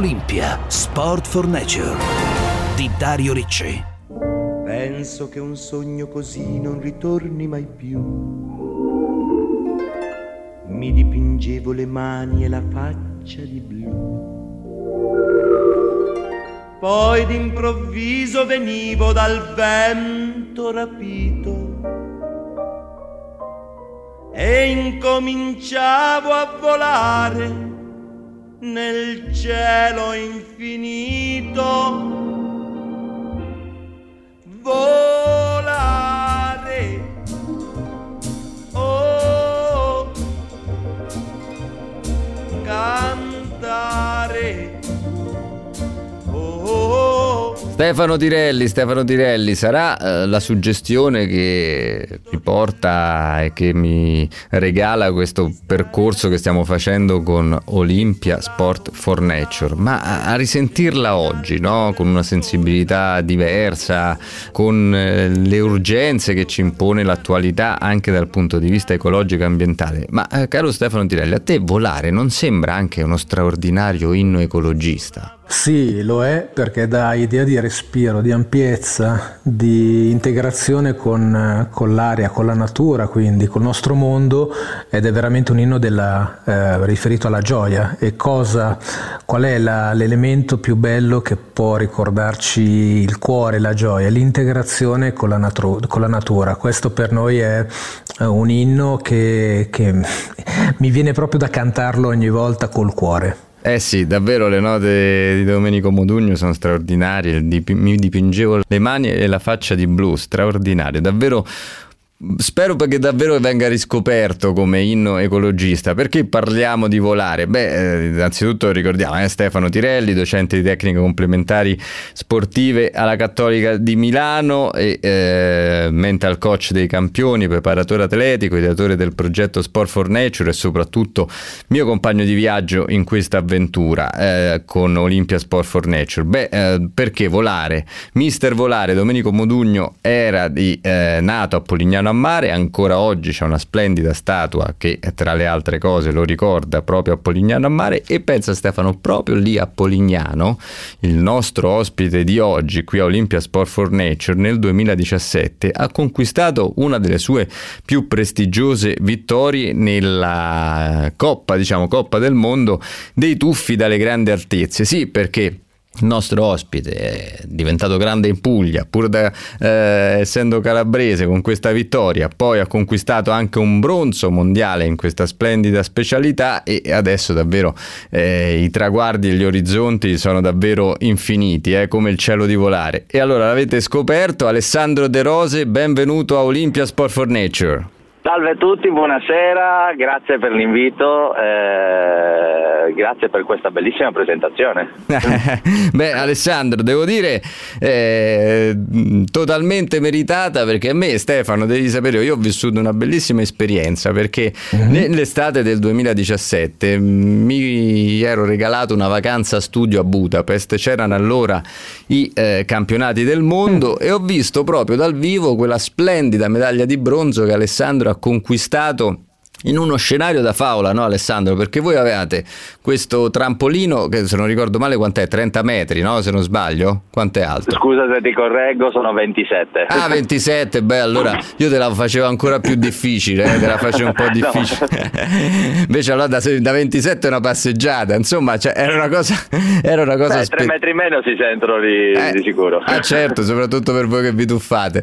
Olimpia, Sport for Nature di Dario Ricci. Penso che un sogno così non ritorni mai più. Mi dipingevo le mani e la faccia di blu. Poi d'improvviso venivo dal vento rapito e incominciavo a volare nel cielo infinito Stefano Tirelli, Stefano Tirelli, sarà eh, la suggestione che mi porta e che mi regala questo percorso che stiamo facendo con Olympia Sport for Nature, ma a, a risentirla oggi, no? con una sensibilità diversa, con eh, le urgenze che ci impone l'attualità anche dal punto di vista ecologico e ambientale. Ma eh, caro Stefano Tirelli, a te volare non sembra anche uno straordinario inno ecologista? Sì, lo è perché dà idea di respiro, di ampiezza, di integrazione con, con l'aria, con la natura, quindi col nostro mondo ed è veramente un inno della, eh, riferito alla gioia. E cosa, qual è la, l'elemento più bello che può ricordarci il cuore, la gioia? L'integrazione con la, natu- con la natura. Questo per noi è un inno che, che mi viene proprio da cantarlo ogni volta col cuore. Eh sì, davvero le note di Domenico Modugno sono straordinarie, mi dipingevo le mani e la faccia di blu, straordinario, davvero Spero che davvero venga riscoperto come inno ecologista. Perché parliamo di volare? Beh, eh, innanzitutto ricordiamo eh, Stefano Tirelli, docente di tecniche complementari sportive alla Cattolica di Milano e eh, mental coach dei campioni, preparatore atletico, ideatore del progetto Sport for Nature e soprattutto mio compagno di viaggio in questa avventura eh, con Olympia Sport for Nature. Beh, eh, perché volare? Mister Volare, Domenico Modugno era di, eh, nato a Polignano a mare, ancora oggi c'è una splendida statua che tra le altre cose lo ricorda proprio a Polignano a mare e pensa Stefano proprio lì a Polignano, il nostro ospite di oggi qui a Olympia Sport for Nature nel 2017 ha conquistato una delle sue più prestigiose vittorie nella Coppa, diciamo Coppa del Mondo dei tuffi dalle grandi altezze. Sì, perché il nostro ospite è diventato grande in Puglia, pur da, eh, essendo calabrese con questa vittoria, poi ha conquistato anche un bronzo mondiale in questa splendida specialità e adesso davvero eh, i traguardi e gli orizzonti sono davvero infiniti, eh, come il cielo di volare. E allora l'avete scoperto, Alessandro De Rose, benvenuto a Olympia Sport for Nature. Salve a tutti, buonasera, grazie per l'invito, eh, grazie per questa bellissima presentazione. Beh Alessandro, devo dire eh, totalmente meritata perché a me Stefano, devi sapere, io ho vissuto una bellissima esperienza perché mm-hmm. nell'estate del 2017 mi ero regalato una vacanza studio a Budapest, c'erano allora i eh, campionati del mondo mm. e ho visto proprio dal vivo quella splendida medaglia di bronzo che Alessandro ha conquistato in uno scenario da favola, no Alessandro? Perché voi avevate questo trampolino che se non ricordo male quant'è? 30 metri, no? Se non sbaglio? Quant'è alto? Scusa se ti correggo, sono 27. Ah, 27, beh allora io te la facevo ancora più difficile, eh? te la facevo un po' difficile. No. Invece allora da, da, 27 è una passeggiata, insomma cioè, era una cosa... Era una cosa beh, spe... 3 metri meno si sentono di, eh, di sicuro. Ah certo, soprattutto per voi che vi tuffate.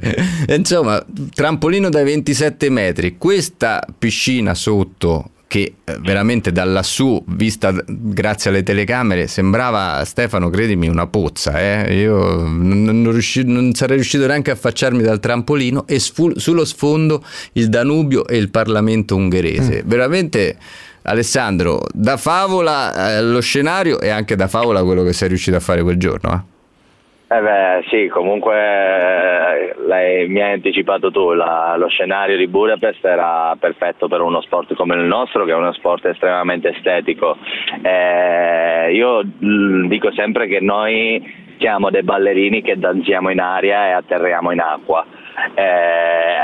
Insomma, trampolino dai 27 metri, questa piscina piscina sotto che eh, veramente da lassù, vista grazie alle telecamere, sembrava, Stefano, credimi, una pozza. Eh? Io non, non, riusci, non, sarei riuscito neanche a affacciarmi dal trampolino e sfu, sullo sfondo il Danubio e il Parlamento ungherese. Mm. Veramente, Alessandro, da favola eh, lo scenario e anche da favola quello che sei riuscito a fare quel giorno. Eh? Eh beh, sì, comunque eh, lei mi hai anticipato tu, la, lo scenario di Budapest era perfetto per uno sport come il nostro, che è uno sport estremamente estetico. Eh, io dico sempre che noi siamo dei ballerini che danziamo in aria e atterriamo in acqua. Eh,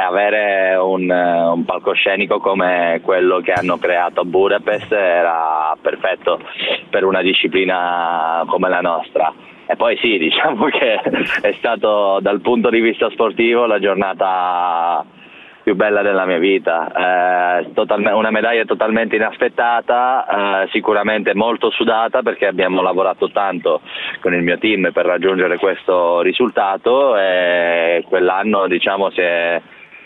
avere un, un, palcoscenico come quello che hanno creato a Budapest era perfetto per una disciplina come la nostra. E poi sì, diciamo che è stato dal punto di vista sportivo la giornata più bella della mia vita, eh, una medaglia totalmente inaspettata, eh, sicuramente molto sudata perché abbiamo lavorato tanto con il mio team per raggiungere questo risultato e quell'anno diciamo si è,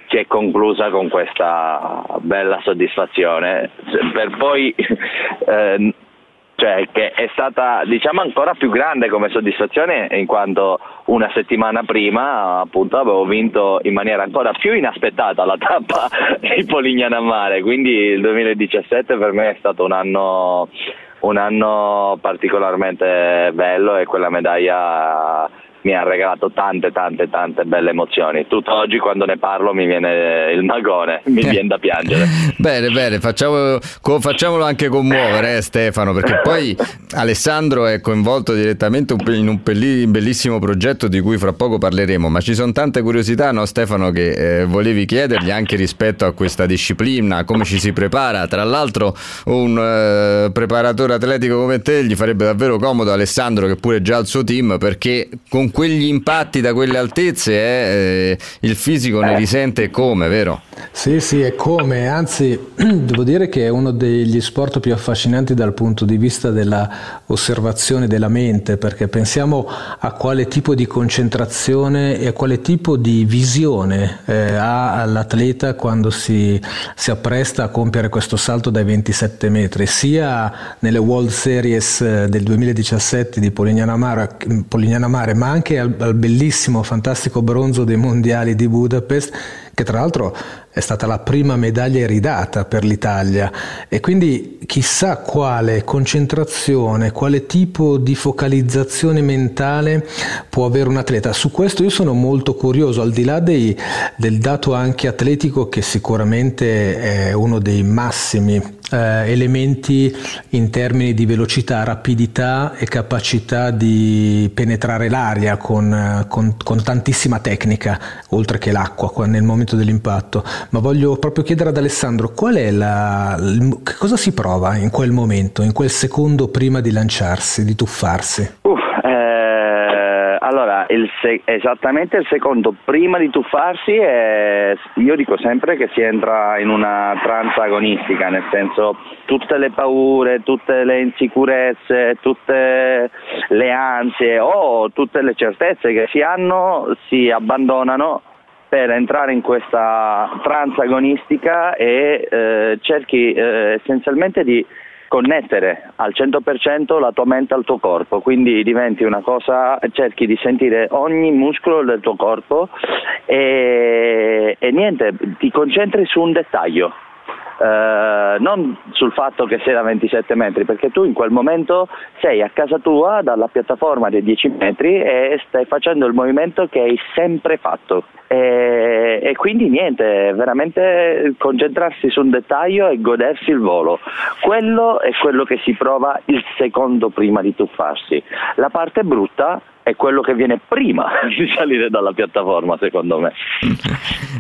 si è conclusa con questa bella soddisfazione. Per poi eh, cioè che è stata diciamo ancora più grande come soddisfazione in quanto una settimana prima appunto avevo vinto in maniera ancora più inaspettata la tappa di Polignano a Mare, quindi il 2017 per me è stato un anno, un anno particolarmente bello e quella medaglia mi ha regalato tante tante tante belle emozioni. Tutt'oggi quando ne parlo mi viene il magone, mi eh. viene da piangere. bene, bene, facciamo, facciamolo anche commuovere eh, Stefano, perché poi Alessandro è coinvolto direttamente in un bellissimo progetto di cui fra poco parleremo, ma ci sono tante curiosità, no Stefano, che eh, volevi chiedergli anche rispetto a questa disciplina, come ci si prepara. Tra l'altro un eh, preparatore atletico come te gli farebbe davvero comodo Alessandro, che pure già ha il suo team, perché con quegli impatti da quelle altezze eh, eh, il fisico ne risente come, vero? Sì, sì, è come, anzi devo dire che è uno degli sport più affascinanti dal punto di vista dell'osservazione della mente, perché pensiamo a quale tipo di concentrazione e a quale tipo di visione eh, ha l'atleta quando si, si appresta a compiere questo salto dai 27 metri, sia nelle World Series eh, del 2017 di Polignano Mare, Polignano Mare ma anche anche al, al bellissimo, fantastico bronzo dei mondiali di Budapest, che tra l'altro è stata la prima medaglia iridata per l'Italia e quindi chissà quale concentrazione, quale tipo di focalizzazione mentale può avere un atleta. Su questo io sono molto curioso, al di là dei, del dato anche atletico che sicuramente è uno dei massimi eh, elementi in termini di velocità, rapidità e capacità di penetrare l'aria con, con, con tantissima tecnica, oltre che l'acqua nel momento dell'impatto. Ma voglio proprio chiedere ad Alessandro qual è la, che cosa si prova in quel momento, in quel secondo prima di lanciarsi, di tuffarsi? Uh, eh, allora, il se- esattamente il secondo prima di tuffarsi è, io dico sempre che si entra in una trance agonistica, nel senso tutte le paure, tutte le insicurezze, tutte le ansie o tutte le certezze che si hanno si abbandonano per entrare in questa trance agonistica e eh, cerchi eh, essenzialmente di connettere al 100% la tua mente al tuo corpo, quindi diventi una cosa, cerchi di sentire ogni muscolo del tuo corpo e, e niente, ti concentri su un dettaglio, eh, non sul fatto che sei da 27 metri, perché tu in quel momento sei a casa tua dalla piattaforma dei 10 metri e stai facendo il movimento che hai sempre fatto. E, e quindi niente, veramente concentrarsi su un dettaglio e godersi il volo. Quello è quello che si prova il secondo prima di tuffarsi. La parte brutta è quello che viene prima di salire dalla piattaforma, secondo me.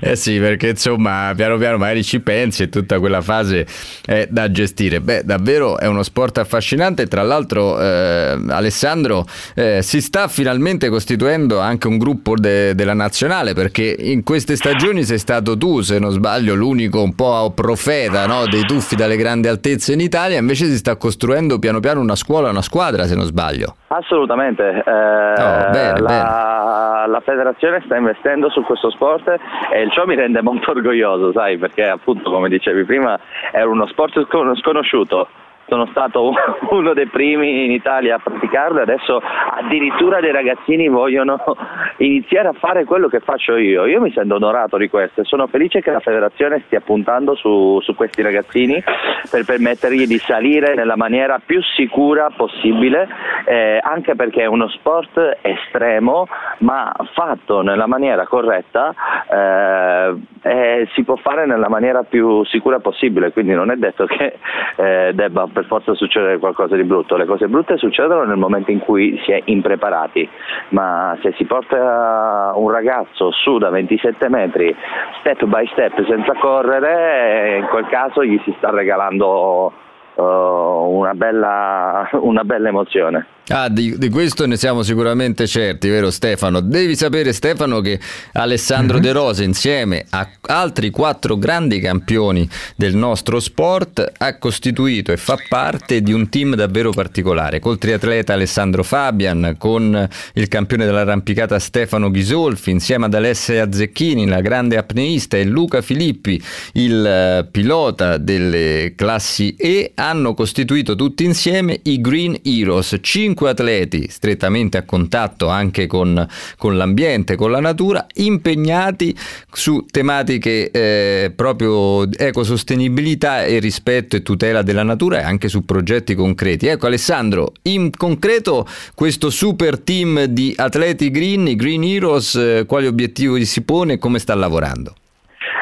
Eh sì, perché insomma, piano piano magari ci pensi e tutta quella fase è da gestire. Beh, davvero è uno sport affascinante. Tra l'altro, eh, Alessandro eh, si sta finalmente costituendo anche un gruppo de- della nazionale perché in queste stagioni sei stato tu, se non sbaglio, l'unico un po' profeta no, dei tuffi dalle grandi altezze in Italia. Invece si sta costruendo piano piano una scuola, una squadra, se non sbaglio. Assolutamente. Eh, Oh, bene, la, bene. la, federazione sta investendo su questo sport e ciò mi rende molto orgoglioso, sai, perché appunto come dicevi prima è uno sport sconosciuto sono stato uno dei primi in Italia a praticarlo adesso addirittura dei ragazzini vogliono iniziare a fare quello che faccio io. Io mi sento onorato di questo e sono felice che la federazione stia puntando su, su questi ragazzini per permettergli di salire nella maniera più sicura possibile, eh, anche perché è uno sport estremo ma fatto nella maniera corretta eh, eh, si può fare nella maniera più sicura possibile, quindi non è detto che eh, debba per forza succedere qualcosa di brutto, le cose brutte succedono nel momento in cui si è impreparati, ma se si porta un ragazzo su da 27 metri step by step senza correre, in quel caso gli si sta regalando una, bella, una bella emozione. Ah, di, di, questo ne siamo sicuramente certi, vero Stefano? Devi sapere Stefano che Alessandro mm-hmm. De Rose insieme a altri quattro grandi campioni del nostro sport ha costituito e fa parte di un team davvero particolare, col triatleta Alessandro Fabian, con il campione dell'arrampicata Stefano Ghisolfi, insieme ad Alessia Zecchini, la grande apneista, e Luca Filippi, il eh, pilota delle classi E, hanno costituito tutti insieme i Green Heroes, 5 cinque atleti strettamente a contatto anche con, con l'ambiente, con la natura, impegnati su tematiche eh, proprio ecosostenibilità e rispetto e tutela della natura e anche su progetti concreti. Ecco Alessandro, in concreto questo super team di atleti green, i Green Heroes, eh, quali obiettivi si pone e come sta lavorando?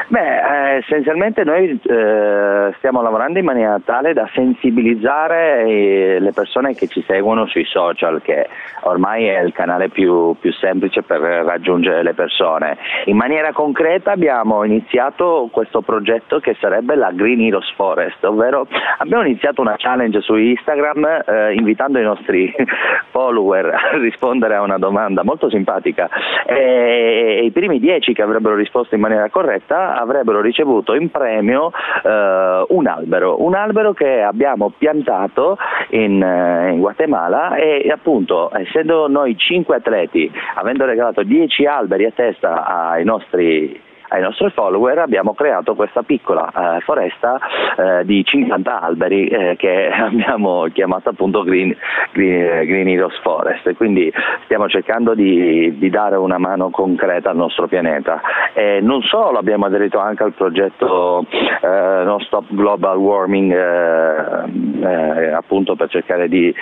Beh, eh, essenzialmente noi eh, stiamo lavorando in maniera tale da sensibilizzare eh, le persone che ci seguono sui social, che ormai è il canale più, più, semplice per raggiungere le persone. In maniera concreta abbiamo iniziato questo progetto che sarebbe la Green Heroes Forest, ovvero abbiamo iniziato una challenge su Instagram eh, invitando i nostri follower a rispondere a una domanda molto simpatica e, e i primi dieci che avrebbero risposto in maniera corretta avrebbero ricevuto in premio eh, un albero, un albero che abbiamo piantato in, eh, in Guatemala e appunto essendo noi cinque atleti, avendo regalato dieci alberi a testa ai nostri ai nostri follower abbiamo creato questa piccola eh, foresta eh, di 50 alberi eh, che abbiamo chiamato appunto Green, Green, Green Heroes Forest. Quindi stiamo cercando di, di, dare una mano concreta al nostro pianeta. E non solo abbiamo aderito anche al progetto eh, Non Stop Global Warming eh, eh, appunto per cercare di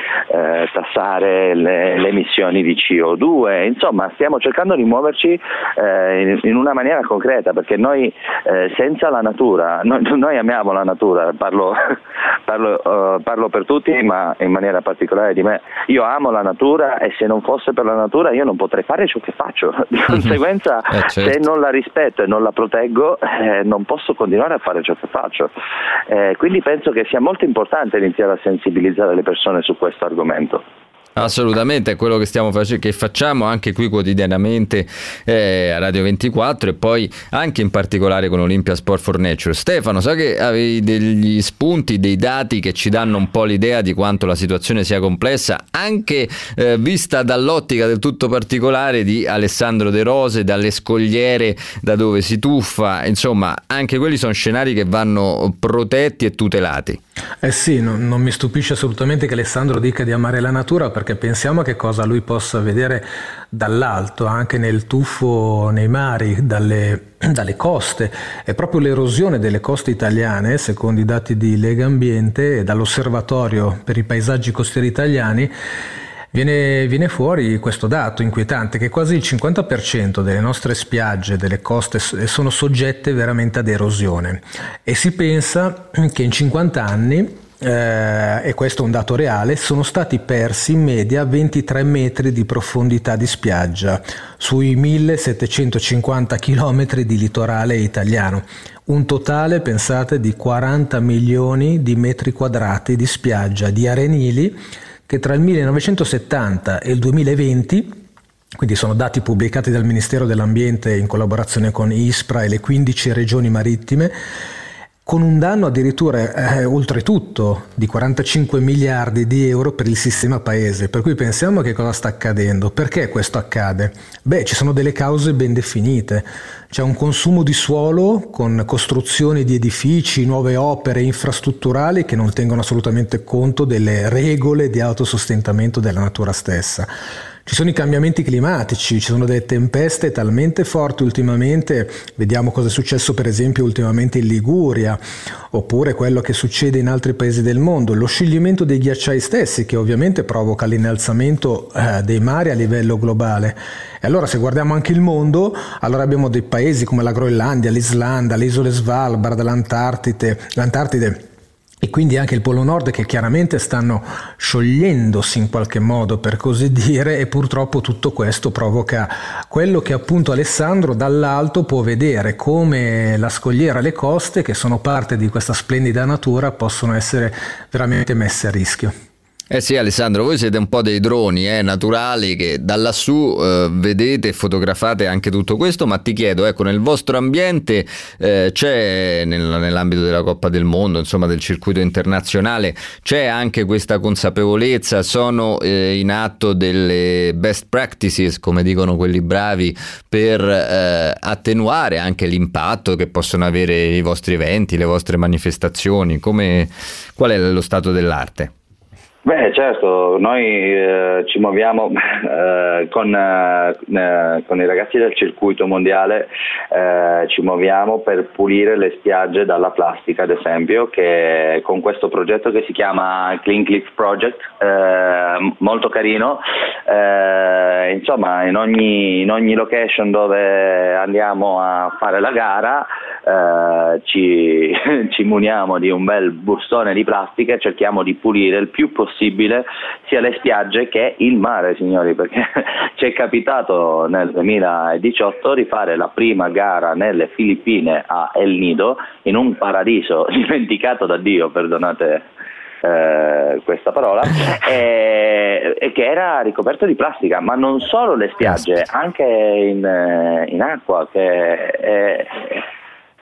tassare le, le, emissioni di CO2, insomma stiamo cercando di muoverci in, in una maniera concreta concreta perché noi eh, senza la natura, noi, noi, amiamo la natura, parlo, parlo, uh, parlo, per tutti ma in maniera particolare di me, io amo la natura e se non fosse per la natura io non potrei fare ciò che faccio, di conseguenza eh, certo. se non la rispetto e non la proteggo eh, non posso continuare a fare ciò che faccio. Eh, quindi penso che sia molto importante iniziare a sensibilizzare le persone su questo argomento. Assolutamente, è quello che, stiamo face- che facciamo anche qui quotidianamente eh, a Radio 24 e poi anche in particolare con Olympia Sport for Nature. Stefano, so che avevi degli spunti, dei dati che ci danno un po' l'idea di quanto la situazione sia complessa, anche eh, vista dall'ottica del tutto particolare di Alessandro De Rose, dalle scogliere da dove si tuffa, insomma, anche quelli sono scenari che vanno protetti e tutelati. Eh sì, no, non mi stupisce assolutamente che Alessandro dica di amare la natura perché pensiamo a che cosa lui possa vedere dall'alto, anche nel tuffo nei mari, dalle, dalle coste. È proprio l'erosione delle coste italiane, secondo i dati di Lega Ambiente e dall'Osservatorio per i paesaggi costieri italiani, Viene, viene, fuori questo dato inquietante che quasi il 50% delle nostre spiagge, delle coste sono soggette veramente ad erosione e si pensa che in 50 anni eh, e questo è un dato reale, sono stati persi in media 23 metri di profondità di spiaggia sui 1750 km di litorale italiano. Un totale, pensate, di 40 milioni di metri quadrati di spiaggia di arenili che tra il 1970 e il 2020 quindi sono dati pubblicati dal Ministero dell'Ambiente in collaborazione con ISPRA e le 15 regioni marittime, con un danno addirittura eh, oltretutto di 45 miliardi di euro per il sistema paese. Per cui pensiamo che cosa sta accadendo. Perché questo accade? Beh, ci sono delle cause ben definite. C'è un consumo di suolo con costruzioni di edifici, nuove opere infrastrutturali che non tengono assolutamente conto delle regole di autosostentamento della natura stessa. Ci sono i cambiamenti climatici, ci sono delle tempeste talmente forti ultimamente, vediamo cosa è successo per esempio ultimamente in Liguria, oppure quello che succede in altri paesi del mondo, lo scioglimento dei ghiacciai stessi che ovviamente provoca l'innalzamento eh, dei mari a livello globale. E allora se guardiamo anche il mondo, allora abbiamo dei paesi come la Groenlandia, l'Islanda, le isole Svalbard, l'Antartide, l'Antartide e quindi anche il Polo Nord che chiaramente stanno sciogliendosi in qualche modo per così dire e purtroppo tutto questo provoca quello che appunto Alessandro dall'alto può vedere come la scogliera e le coste che sono parte di questa splendida natura possono essere veramente messe a rischio. Eh sì Alessandro, voi siete un po' dei droni eh, naturali che da lassù eh, vedete e fotografate anche tutto questo, ma ti chiedo, ecco, nel vostro ambiente eh, c'è nel, nell'ambito della Coppa del Mondo, insomma del circuito internazionale, c'è anche questa consapevolezza, sono eh, in atto delle best practices, come dicono quelli bravi, per eh, attenuare anche l'impatto che possono avere i vostri eventi, le vostre manifestazioni, come, qual è lo stato dell'arte? Beh, certo, noi eh, ci muoviamo eh, con, eh, con, i ragazzi del circuito mondiale, eh, ci muoviamo per pulire le spiagge dalla plastica, ad esempio, che con questo progetto che si chiama Clean Cliff Project, eh, molto carino. Eh, insomma, in ogni, in ogni location dove andiamo a fare la gara ci, ci muniamo di un bel bustone di plastica e cerchiamo di pulire il più possibile possibile sia le spiagge che il mare, signori, perché ci è capitato nel 2018 di fare la prima gara nelle Filippine a El Nido, in un paradiso dimenticato da Dio, perdonate eh, questa parola, e, e, che era ricoperto di plastica, ma non solo le spiagge, anche in, eh, in acqua, che è,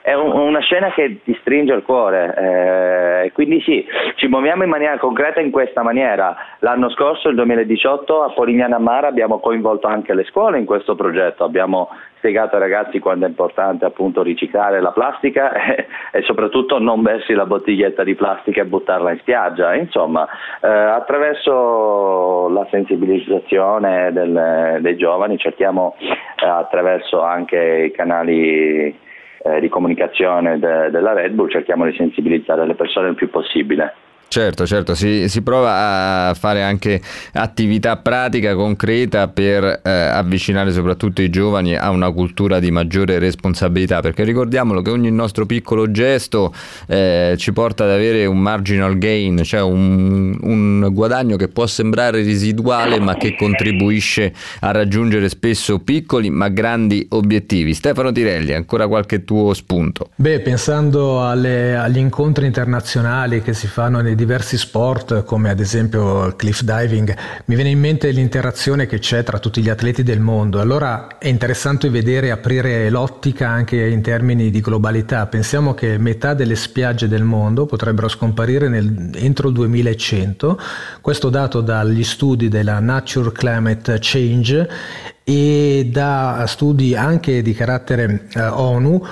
è un, una scena che ti stringe il cuore, eh, quindi sì, ci muoviamo in maniera concreta in questa maniera. L'anno scorso, il 2018, a Polignana Mara abbiamo coinvolto anche le scuole in questo progetto, abbiamo spiegato ai ragazzi quanto è importante appunto riciclare la plastica e, e soprattutto non versi la bottiglietta di plastica e buttarla in spiaggia. Insomma, eh, attraverso la sensibilizzazione del, dei giovani cerchiamo eh, attraverso anche i canali eh, di comunicazione de- della Red Bull cerchiamo di sensibilizzare le persone il più possibile. Certo, certo, si, si, prova a fare anche attività pratica, concreta per eh, avvicinare soprattutto i giovani a una cultura di maggiore responsabilità, perché ricordiamolo che ogni nostro piccolo gesto eh, ci porta ad avere un marginal gain, cioè un, un, guadagno che può sembrare residuale ma che contribuisce a raggiungere spesso piccoli ma grandi obiettivi. Stefano Tirelli, ancora qualche tuo spunto? Beh, pensando alle, agli incontri internazionali che si fanno nei diversi sport come ad esempio il cliff diving, mi viene in mente l'interazione che c'è tra tutti gli atleti del mondo. Allora è interessante vedere aprire l'ottica anche in termini di globalità. Pensiamo che metà delle spiagge del mondo potrebbero scomparire nel, entro il 2100, questo dato dagli studi della Nature Climate Change e da studi anche di carattere eh, ONU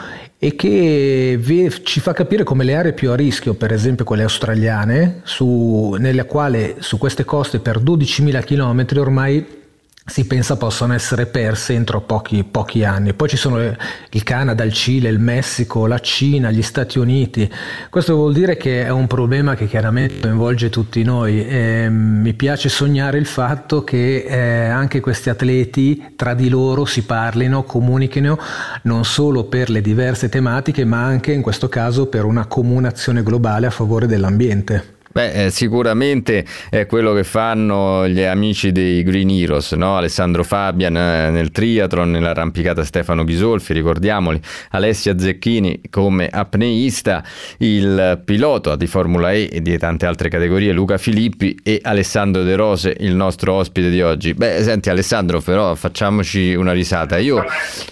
e che ci fa capire come le aree più a rischio, per esempio quelle australiane, su, nelle quali su queste coste per 12.000 km ormai si pensa possano essere perse entro pochi, pochi, anni. Poi ci sono il Canada, il Cile, il Messico, la Cina, gli Stati Uniti. Questo vuol dire che è un problema che chiaramente coinvolge tutti noi. E mi piace sognare il fatto che eh, anche questi atleti tra di loro si parlino, comunichino non solo per le diverse tematiche, ma anche in questo caso per una comune azione globale a favore dell'ambiente. Beh, eh, sicuramente è quello che fanno gli amici dei Green Heroes, no? Alessandro Fabian eh, nel triathlon, nell'arrampicata Stefano Bisolfi, ricordiamoli, Alessia Zecchini come apneista, il pilota di Formula E e di tante altre categorie Luca Filippi e Alessandro De Rose, il nostro ospite di oggi. Beh, senti Alessandro, però facciamoci una risata. Io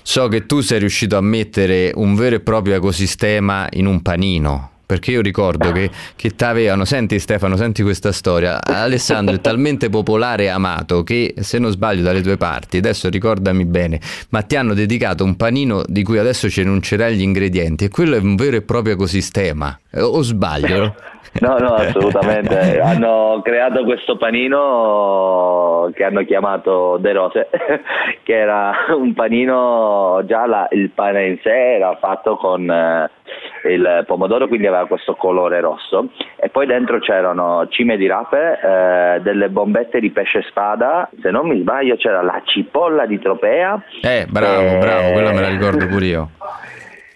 so che tu sei riuscito a mettere un vero e proprio ecosistema in un panino perché io ricordo che, che t'avevano, senti Stefano, senti questa storia, Alessandro è talmente popolare e amato che se non sbaglio dalle tue parti, adesso ricordami bene, ma ti hanno dedicato un panino di cui adesso ci annuncerai gli ingredienti. E quello è un vero e proprio ecosistema, o sbaglio? No, no, assolutamente. hanno creato questo panino che hanno chiamato De Rose, che era un panino, già la, il pane in sé era fatto con eh, il pomodoro, quindi aveva questo colore rosso e poi dentro c'erano cime di rape, eh, delle bombette di pesce spada, se non mi sbaglio c'era la cipolla di tropea. Eh, bravo, e... bravo, quella me la ricordo pure io.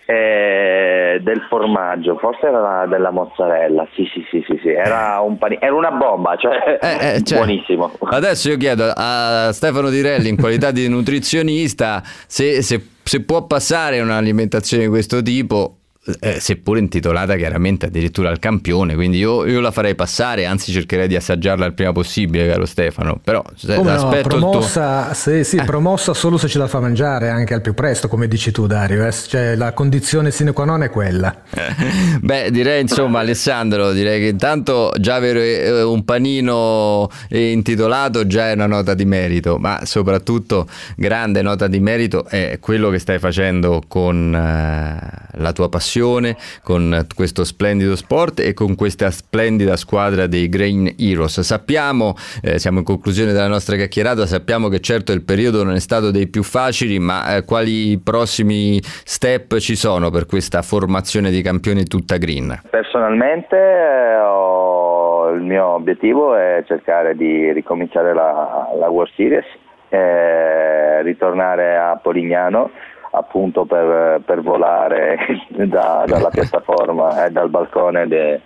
Eh, del formaggio, forse era della mozzarella, sì sì sì sì, sì. Era, un pani- era una bomba, cioè, eh, eh, cioè, buonissimo. Adesso io chiedo a Stefano Direlli in qualità di nutrizionista se, se, se può passare un'alimentazione di questo tipo eh, seppur intitolata chiaramente addirittura al campione, quindi io, io, la farei passare, anzi cercherei di assaggiarla il prima possibile, caro Stefano. Però se come no, promossa, tuo... se, sì, eh. promossa solo se ce la fa mangiare anche al più presto, come dici tu Dario, eh? cioè, la condizione sine qua non è quella. Beh, direi insomma Alessandro, direi che intanto già avere eh, un panino intitolato già è una nota di merito, ma soprattutto grande nota di merito è quello che stai facendo con la tua passione passione con questo splendido sport e con questa splendida squadra dei Green Heroes. Sappiamo, eh, siamo in conclusione della nostra chiacchierata, sappiamo che certo il periodo non è stato dei più facili, ma eh, quali prossimi step ci sono per questa formazione di campioni tutta green? Personalmente eh, ho, il mio obiettivo è cercare di ricominciare la, la World Series, eh, ritornare a Polignano appunto per, per volare da, dalla piattaforma e dal balcone de,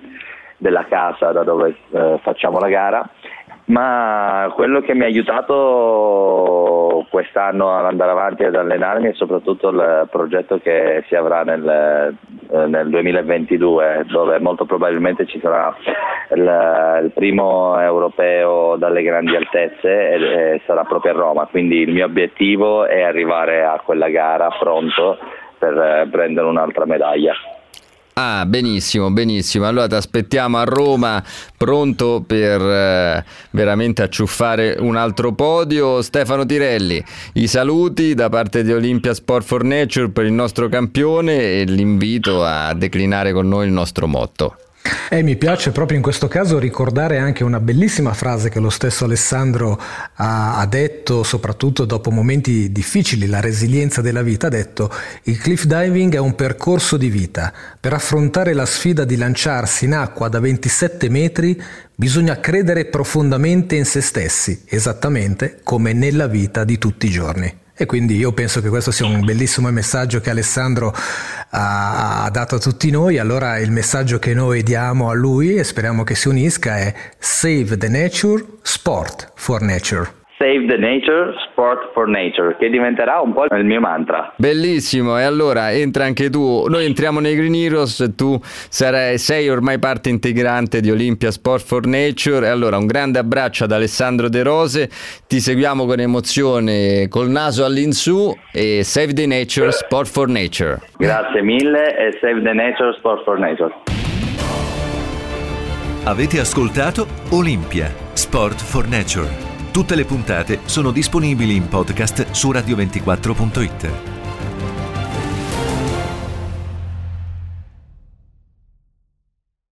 della casa da dove eh, facciamo la gara ma quello che mi ha aiutato quest'anno ad andare avanti e ad allenarmi è soprattutto il progetto che si avrà nel, eh, nel 2022 dove molto probabilmente ci sarà il, il, primo europeo dalle grandi altezze e, e sarà proprio a Roma, quindi il mio obiettivo è arrivare a quella gara pronto per eh, prendere un'altra medaglia. Ah, benissimo, benissimo. Allora ti aspettiamo a Roma pronto per eh, veramente acciuffare un altro podio. Stefano Tirelli, i saluti da parte di Olympia Sport for Nature per il nostro campione e l'invito a declinare con noi il nostro motto. E mi piace proprio in questo caso ricordare anche una bellissima frase che lo stesso Alessandro ha, ha, detto, soprattutto dopo momenti difficili, la resilienza della vita, ha detto il cliff diving è un percorso di vita. Per affrontare la sfida di lanciarsi in acqua da 27 metri bisogna credere profondamente in se stessi, esattamente come nella vita di tutti i giorni. E quindi io penso che questo sia un bellissimo messaggio che Alessandro ha, ha, dato a tutti noi. Allora il messaggio che noi diamo a lui e speriamo che si unisca è Save the Nature, Sport for Nature. Save the Nature, Sport for Nature, che diventerà un po' il mio mantra. Bellissimo, e allora entra anche tu. Noi entriamo nei Green Heroes, tu sarai, sei ormai parte integrante di Olympia Sport for Nature. E allora un grande abbraccio ad Alessandro De Rose, ti seguiamo con emozione col naso all'insù e Save the Nature, Sport for Nature. Grazie mille e Save the Nature, Sport for Nature. Avete ascoltato Olympia, Sport for Nature Tutte le puntate sono disponibili in podcast su radio24.it.